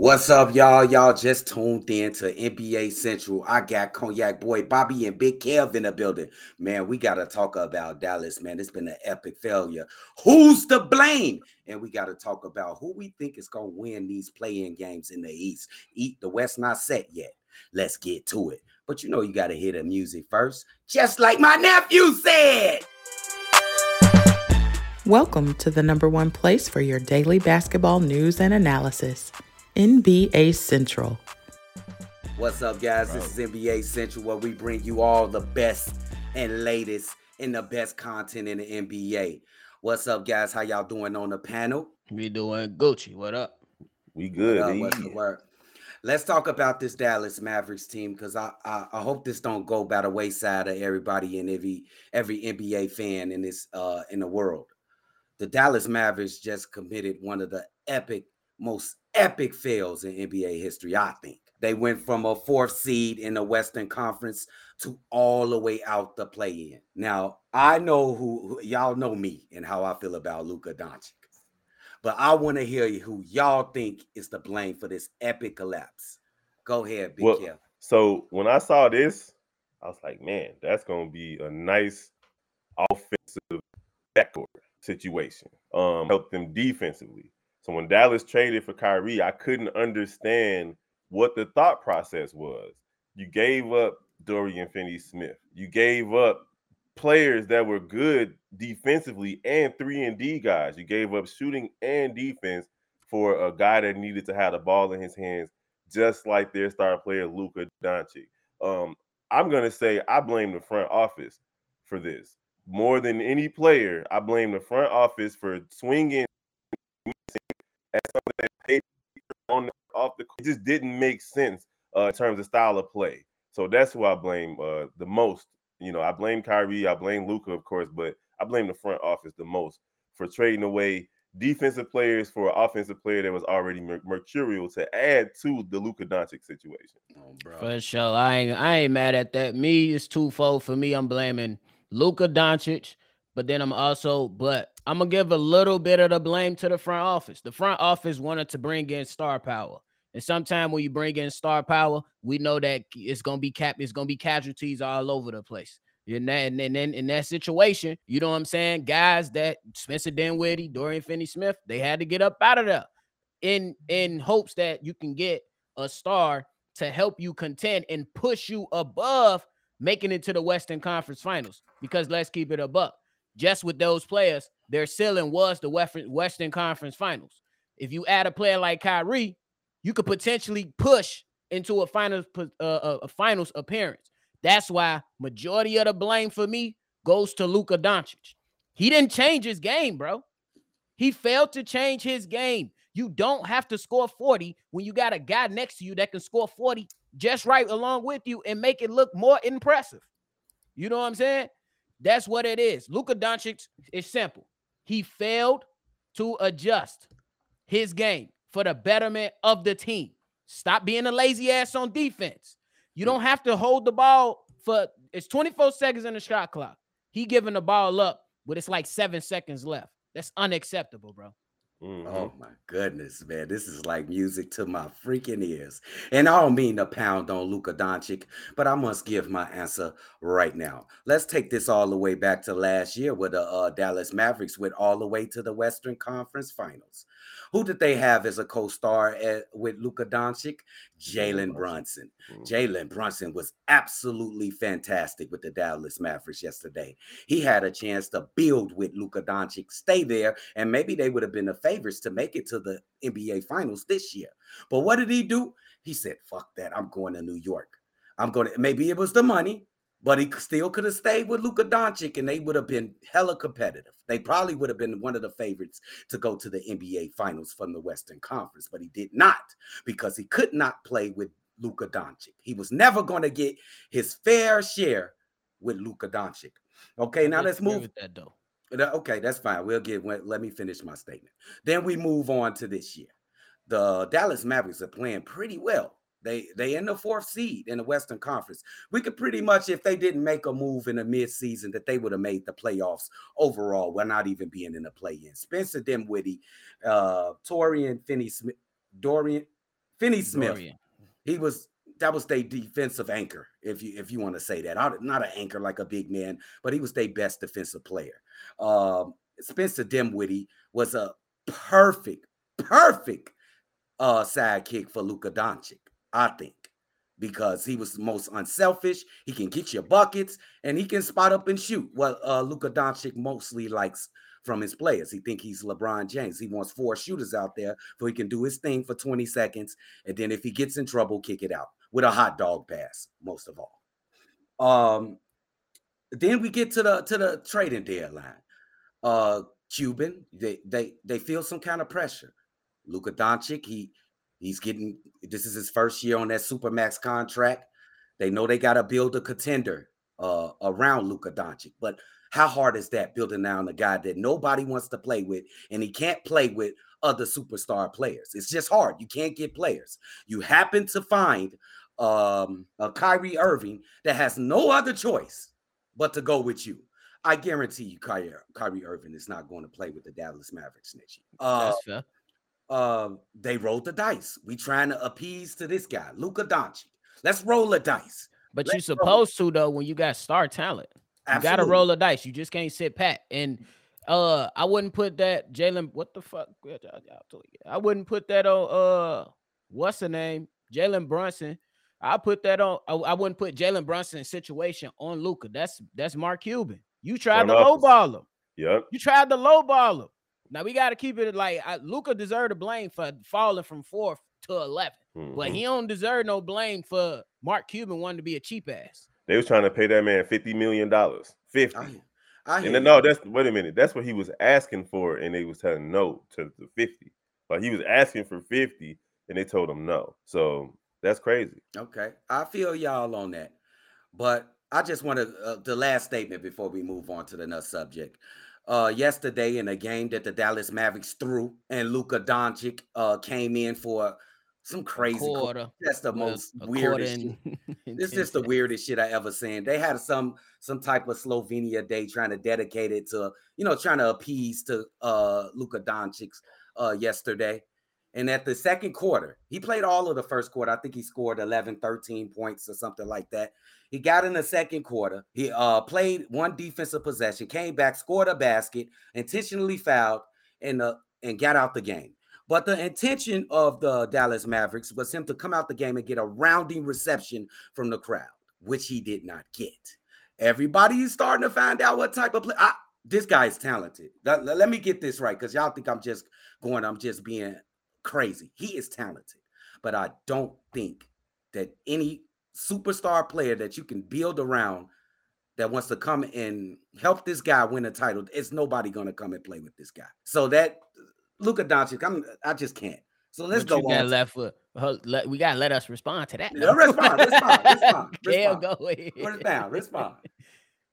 What's up, y'all? Y'all just tuned in to NBA Central. I got Cognac Boy Bobby and Big Kev in the building. Man, we got to talk about Dallas, man. It's been an epic failure. Who's to blame? And we got to talk about who we think is going to win these play-in games in the East. Eat the West not set yet. Let's get to it. But you know you got to hear the music first, just like my nephew said. Welcome to the number one place for your daily basketball news and analysis. NBA Central. What's up, guys? This is NBA Central, where we bring you all the best and latest and the best content in the NBA. What's up, guys? How y'all doing on the panel? We doing Gucci. What up? We good. What up? What's the word? Let's talk about this Dallas Mavericks team because I, I, I hope this don't go by the wayside of everybody and every every NBA fan in this uh in the world. The Dallas Mavericks just committed one of the epic most epic fails in NBA history, I think. They went from a fourth seed in the Western Conference to all the way out the play in. Now, I know who, who y'all know me and how I feel about Luka Doncic. But I want to hear who y'all think is the blame for this epic collapse. Go ahead, Big well, Kev. So when I saw this, I was like, man, that's gonna be a nice offensive backcourt situation. Um, help them defensively. So when Dallas traded for Kyrie, I couldn't understand what the thought process was. You gave up Dorian Finney Smith. You gave up players that were good defensively and 3 and D guys. You gave up shooting and defense for a guy that needed to have the ball in his hands just like their star player Luka Doncic. Um, I'm going to say I blame the front office for this. More than any player, I blame the front office for swinging and some of that paper on the, off the it just didn't make sense uh, in terms of style of play. So that's who I blame uh, the most. You know, I blame Kyrie, I blame Luka, of course, but I blame the front office the most for trading away defensive players for an offensive player that was already mer- mercurial to add to the Luka Doncic situation. Oh, for sure, I ain't I ain't mad at that. Me, it's twofold for me. I'm blaming Luka Doncic, but then I'm also, but I'm gonna give a little bit of the blame to the front office. The front office wanted to bring in star power. And sometimes when you bring in star power, we know that it's gonna be cap, it's gonna be casualties all over the place. And then and then in that situation, you know what I'm saying? Guys that Spencer Dinwiddie, Dorian Finney Smith, they had to get up out of there in in hopes that you can get a star to help you contend and push you above making it to the Western Conference Finals. Because let's keep it a buck. Just with those players, their ceiling was the Western Conference Finals. If you add a player like Kyrie, you could potentially push into a finals uh, a finals appearance. That's why majority of the blame for me goes to Luka Doncic. He didn't change his game, bro. He failed to change his game. You don't have to score 40 when you got a guy next to you that can score 40 just right along with you and make it look more impressive. You know what I'm saying? That's what it is. Luka Doncic is simple. He failed to adjust his game for the betterment of the team. Stop being a lazy ass on defense. You don't have to hold the ball for it's 24 seconds in the shot clock. He giving the ball up, but it's like seven seconds left. That's unacceptable, bro. Mm-hmm. Oh my goodness, man. This is like music to my freaking ears. And I don't mean to pound on Luka Doncic, but I must give my answer right now. Let's take this all the way back to last year where the uh, Dallas Mavericks went all the way to the Western Conference Finals. Who did they have as a co-star with Luka Doncic? Jalen Brunson. Mm-hmm. Jalen Brunson was absolutely fantastic with the Dallas Mavericks yesterday. He had a chance to build with Luka Doncic, stay there, and maybe they would have been the favorites to make it to the NBA Finals this year. But what did he do? He said, "Fuck that! I'm going to New York. I'm going to." Maybe it was the money. But he still could have stayed with Luka Doncic and they would have been hella competitive. They probably would have been one of the favorites to go to the NBA Finals from the Western Conference, but he did not because he could not play with Luka Doncic. He was never going to get his fair share with Luka Doncic. Okay, now let's move. That though. Okay, that's fine. We'll get. Let me finish my statement. Then we move on to this year. The Dallas Mavericks are playing pretty well. They they in the fourth seed in the Western Conference. We could pretty much, if they didn't make a move in the midseason, that they would have made the playoffs overall. We're not even being in the play-in. Spencer Dinwiddie, uh, Torian Finney Smith, Dorian Finney Smith. Dorian. He was that was their defensive anchor, if you if you want to say that. Not an anchor like a big man, but he was their best defensive player. Um, Spencer Dinwiddie was a perfect, perfect uh sidekick for Luka Doncic, I think, because he was most unselfish. He can get you buckets and he can spot up and shoot. What uh Luka Doncic mostly likes from his players. He think he's LeBron James. He wants four shooters out there so he can do his thing for 20 seconds. And then if he gets in trouble, kick it out with a hot dog pass, most of all. Um, then we get to the to the trading deadline. Uh Cuban, they they they feel some kind of pressure. Luka Doncic, he he's getting this is his first year on that supermax contract. They know they got to build a contender uh around Luka Doncic, but how hard is that building down a guy that nobody wants to play with and he can't play with other superstar players? It's just hard. You can't get players. You happen to find um, a Kyrie Irving that has no other choice but to go with you. I guarantee you, Kyrie, Kyrie Irving is not going to play with the Dallas Mavericks next year. Uh, That's fair. uh, they rolled the dice. We trying to appease to this guy, Luka Doncic. Let's roll the dice. But you let's roll. supposed to though when you got star talent. You gotta roll the dice. You just can't sit pat. And uh I wouldn't put that Jalen. What the fuck? I wouldn't put that on uh what's the name? Jalen Brunson. I put that on. I, I wouldn't put Jalen Brunson's situation on Luka. That's that's Mark Cuban. You tried Front to office. lowball him. Yep. You tried to lowball him. Now we got to keep it like Luka deserved the blame for falling from fourth to 11, but Mhm. he don't deserve no blame for Mark Cuban wanting to be a cheap ass. They was trying to pay that man fifty million dollars. Fifty. I, I And then, no, that's wait a minute. That's what he was asking for, and they was telling no to the 50. Like he was asking for 50, and they told him no. So that's crazy. Okay, I feel y'all on that, but I just want to uh, the last statement before we move on to the next subject. Uh, yesterday in a game that the Dallas Mavericks threw, and Luka Doncic uh came in for some crazy. quarter. That's the most a weirdest. shit. This is just the weirdest shit I ever seen. They had some some type of Slovenia day trying to dedicate it to, you know, trying to appease to uh Luka Doncic uh yesterday. And at the second quarter, he played all of the first quarter. I think he scored 11, 13 points or something like that. He got in the second quarter. He uh played one defensive possession, came back, scored a basket, intentionally fouled, and uh and got out the game. But the intention of the Dallas Mavericks was him to come out the game and get a rounding reception from the crowd, which he did not get. Everybody is starting to find out what type of play. I, this guy is talented. Let, let me get this right because y'all think I'm just going, I'm just being crazy. He is talented, but I don't think that any superstar player that you can build around that wants to come and help this guy win a title, it's nobody going to come and play with this guy. So that Luka Doncic, I'm, I just can't. So let's What go you got on. left for. let- We gotta let us respond to that. Yeah, though. respond, respond, respond, Gail, respond. go ahead. Respond, respond.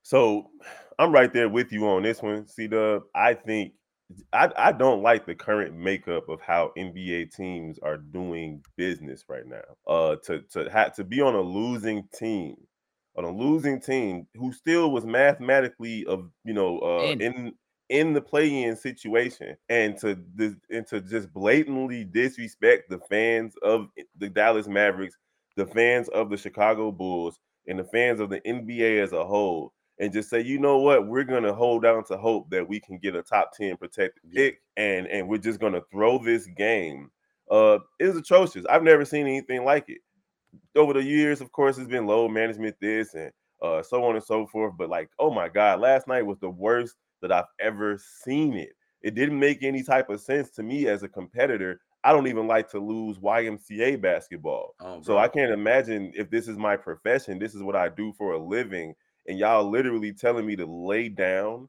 So I'm right there with you on this one. See, the I think I, I don't like the current makeup of how NBA teams are doing business right now. Uh, to to have to be on a losing team, on a losing team who still was mathematically of you know uh, In. In the play-in situation, and to and to just blatantly disrespect the fans of the Dallas Mavericks, the fans of the Chicago Bulls, and the fans of the NBA as a whole and just say, you know what, we're gonna hold down to hope that we can get a top 10 protected pick and and we're just gonna throw this game. Uh it is atrocious. I've never seen anything like it. Over the years, of course, it's been low management, this and uh so on and so forth. But like, oh my god, last night was the worst that I've ever seen it. It didn't make any type of sense to me as a competitor. I don't even like to lose YMCA basketball. Oh, So. I can't imagine if this is my profession, this is what I do for a living, and y'all literally telling me to lay down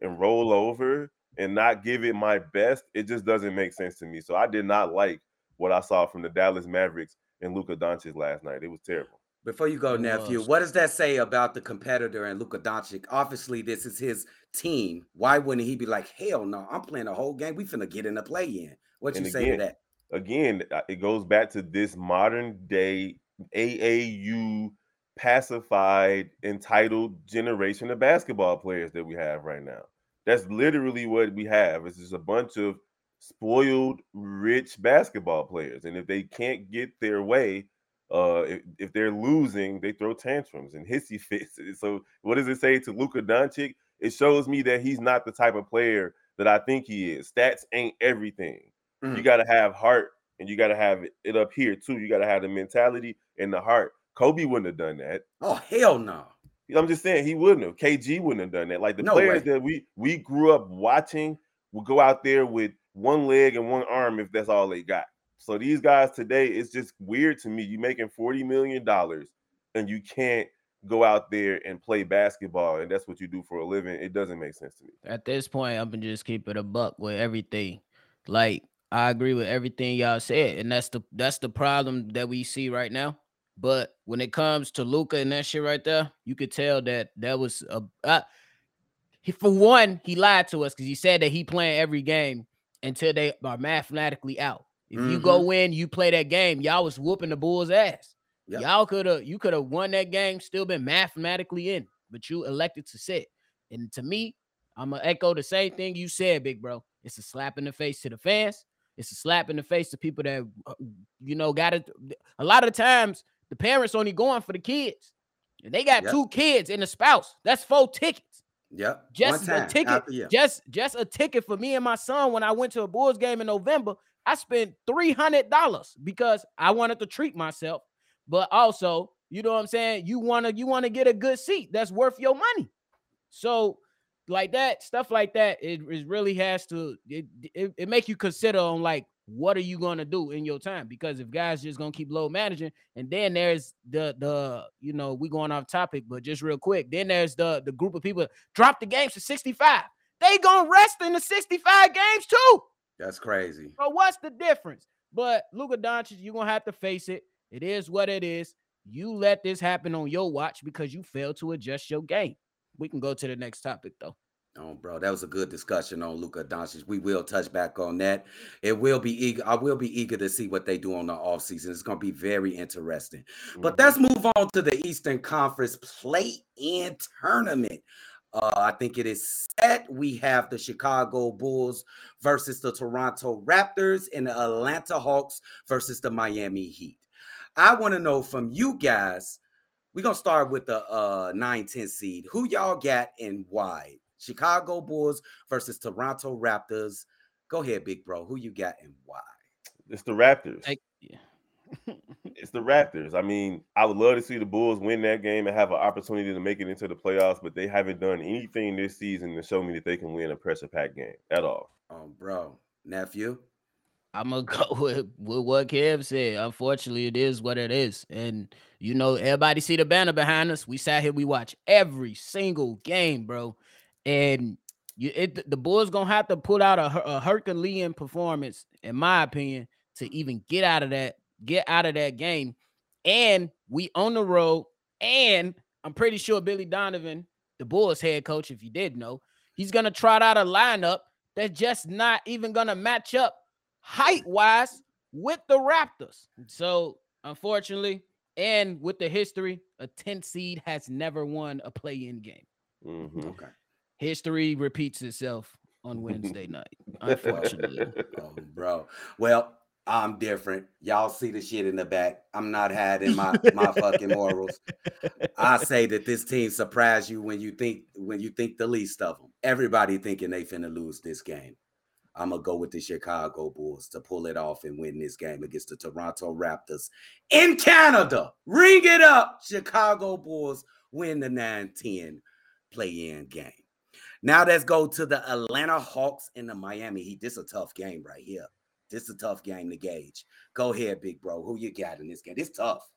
and roll over and not give it my best. It just doesn't make sense to me. So I did not like what I saw from the Dallas Mavericks and Luka Doncic last night. It was terrible. Before you go, nephew, what does that say about the competitor and Luka Doncic? Obviously, this is his team. Why wouldn't he be like, hell no, I'm playing a whole game. We finna get in the play in. What you And say to that? Again, uh, it goes back to this modern day AAU pacified, entitled generation of basketball players that we have right now. That's literally what we have. It's just a bunch of spoiled, rich basketball players, and if they can't get their way, uh, if, if they're losing, they throw tantrums and hissy fits. So, what does it say to Luka Doncic? It shows me that he's not the type of player that I think he is. Stats ain't everything. Mm. You got to have heart, and you got to have it up here too. You got to have the mentality and the heart. Kobe wouldn't have done that. Oh hell no. I'm just saying he wouldn't have. KG wouldn't have done that. Like the no players way. that we we grew up watching would go out there with one leg and one arm if that's all they got. So these guys today, it's just weird to me. You're making forty million dollars and you can't go out there and play basketball, and that's what you do for a living. It doesn't make sense to me. At this point, I'm gonna just keep it a buck with everything. Like I agree with everything y'all said, and that's the that's the problem that we see right now. But when it comes to Luka and that shit right there, you could tell that that was a. Uh, he, for one, he lied to us because he said that he playing every game until they are mathematically out. If mm-hmm. you go in, you play that game, y'all was whooping the Bulls' ass. Yep. Y'all could have you could have won that game, still been mathematically in, but you elected to sit. And to me, I'm gonna echo the same thing you said, big bro. It's a slap in the face to the fans. It's a slap in the face to people that uh, you know got it. A lot of the times, the parents only going for the kids. And they got yep. two kids and a spouse. That's four tickets. Yep. Just a ticket. Just just a ticket for me and my son when I went to a Bulls game in November. I spent three hundred dollars because I wanted to treat myself, but also, you know what I'm saying. You wanna you wanna get a good seat that's worth your money. So, like that stuff like that, it, it really has to it, it, it make you consider on like what are you gonna do in your time? Because if guys just gonna keep low managing, and then there's the the you know we going off topic, but just real quick, then there's the the group of people drop the games to 65. They gonna rest in the 65 games too. That's crazy. So what's the difference? But Luka Doncic, you're gonna have to face it. It is what it is. You let this happen on your watch because you failed to adjust your game. We can go to the next topic though. Oh, bro, that was a good discussion on Luka Doncic. We will touch back on that. It will be eager. I will be eager to see what they do on the offseason. It's going to be very interesting. Mm-hmm. But let's move on to the Eastern Conference play-in tournament. Uh, I think it is set. We have the Chicago Bulls versus the Toronto Raptors and the Atlanta Hawks versus the Miami Heat. I want to know from you guys. We're gonna start with the uh 9-10 seed. Who y'all got and why? Chicago Bulls versus Toronto Raptors. Go ahead, big bro. Who you got and why? It's the Raptors. yeah. It's the Raptors. I mean, I would love to see the Bulls win that game and have an opportunity to make it into the playoffs, but they haven't done anything this season to show me that they can win a pressure pack game at all. Oh, bro, nephew. I'm gonna go with, with what Kev said. Unfortunately, it is what it is, and you know, everybody see the banner behind us. We sat here, we watch every single game, bro and you it the Bulls gonna have to put out a, a Herculean performance, in my opinion, to even get out of that get out of that game. And we on the road, and I'm pretty sure Billy Donovan, the Bulls head coach, if you did know, he's gonna trot out a lineup that's just not even gonna match up height wise with the Raptors. So unfortunately, and with the history, a 10 seed has never won a play-in game. Mm-hmm. Okay history repeats itself on Wednesday night, unfortunately. oh, bro. Well, I'm different. Y'all see the shit in the back. I'm not hiding my my fucking morals. I say that this team surprised you when you think when you think the least of them. Everybody thinking they finna lose this game. I'm gonna go with the Chicago Bulls to pull it off and win this game against the Toronto Raptors in Canada. Ring it up. Chicago Bulls win the 9-10 play-in game. Now let's go to the Atlanta Hawks and the Miami Heat. This is a tough game right here. This is a tough game to gauge. Go ahead, big bro. Who you got in this game? It's tough.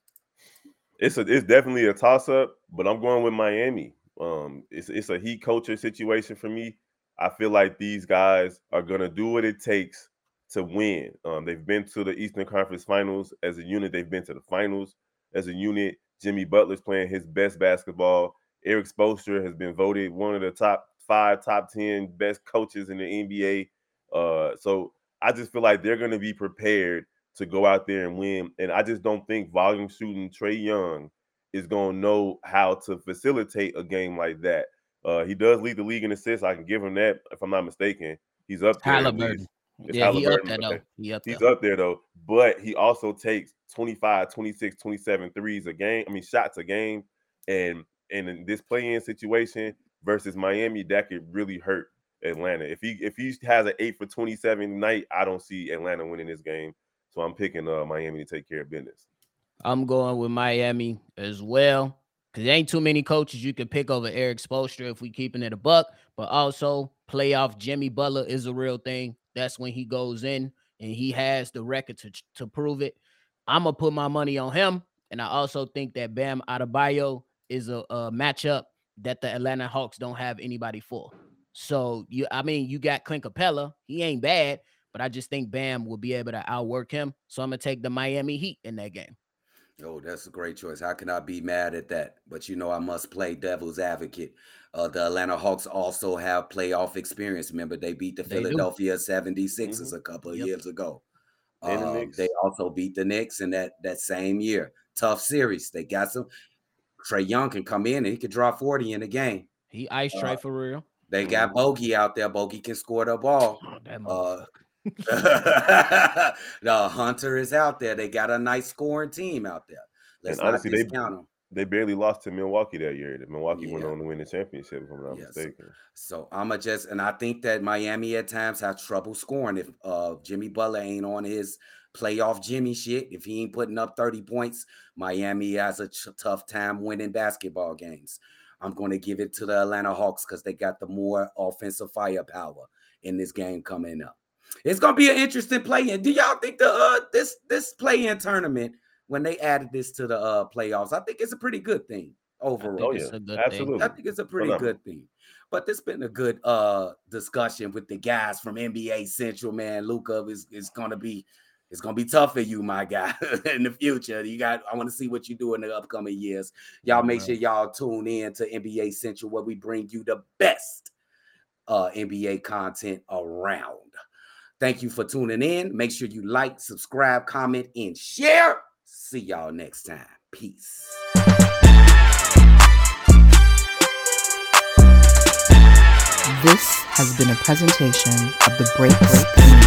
It's a, it's definitely a toss up, but I'm going with Miami. Um, it's it's a heat culture situation for me. I feel like these guys are gonna do what it takes to win. Um, they've been to the Eastern Conference Finals as a unit. They've been to the finals as a unit. Jimmy Butler's playing his best basketball. Erik Spoelstra has been voted one of the top five top 10 best coaches in the NBA. Uh, so I just feel like they're going to be prepared to go out there and win. And I just don't think volume shooting Trae Young is going to know how to facilitate a game like that. Uh, he does lead the league in assists. I can give him that if I'm not mistaken. He's up there. Halliburton. Yeah, he up there though. He up. He's up there though, but he also takes 25, 26, 27 threes a game. I mean, shots a game. And, and in this play-in situation versus Miami, that could really hurt Atlanta. If he if he has an eight for 27 night, I don't see Atlanta winning this game. So I'm picking uh Miami to take care of business. I'm going with Miami as well. Cause there ain't too many coaches you can pick over Erik Spoelstra if we keeping it a buck. But also playoff Jimmy Butler is a real thing. That's when he goes in and he has the record to, to prove it. I'm gonna put my money on him. And I also think that Bam Adebayo is a, a matchup that the Atlanta Hawks don't have anybody for. So you, I mean, you got Clint Capela. He ain't bad, but I just think Bam will be able to outwork him. So I'm gonna take the Miami Heat in that game. Oh, that's a great choice. How can I be mad at that? But you know, I must play devil's advocate. Uh, the Atlanta Hawks also have playoff experience. Remember, they beat the They do. Philadelphia 76ers Mhm. a couple of Yep. years ago. And the Um, they also beat the Knicks in that that same year. Tough series. They got some. Trae Young can come in and he could draw 40 in a game. He ice Uh, tray for real. They got Bogi out there. Bogi can score the ball. Oh, Uh, the Hunter is out there. They got a nice scoring team out there. Let's And honestly, not they- them. They barely lost to Milwaukee that year. The Milwaukee went on to win the championship, if I'm not Yes. mistaken. So I'ma just and I think that Miami at times have trouble scoring if uh Jimmy Butler ain't on his playoff Jimmy shit. If he ain't putting up 30 points, Miami has a ch- tough time winning basketball games. I'm going to give it to the Atlanta Hawks because they got the more offensive firepower in this game coming up. It's gonna be an interesting play-in. Do y'all think the uh this this play-in tournament when they added this to the uh playoffs? I think it's a pretty good thing overall. think Oh it's yeah, a good thing. absolutely. I think it's a pretty Phenomenal. good thing. But this has been a good uh discussion with the guys from NBA Central, man. Luka is is gonna be it's gonna be tough for you, my guy, in the future. You got I want to see what you do in the upcoming years. Y'all make Right. sure y'all tune in to NBA Central where we bring you the best uh NBA content around. Thank you for tuning in. Make sure you like, subscribe, comment, and share. See y'all next time. Peace. This has been a presentation of the Breaks Media.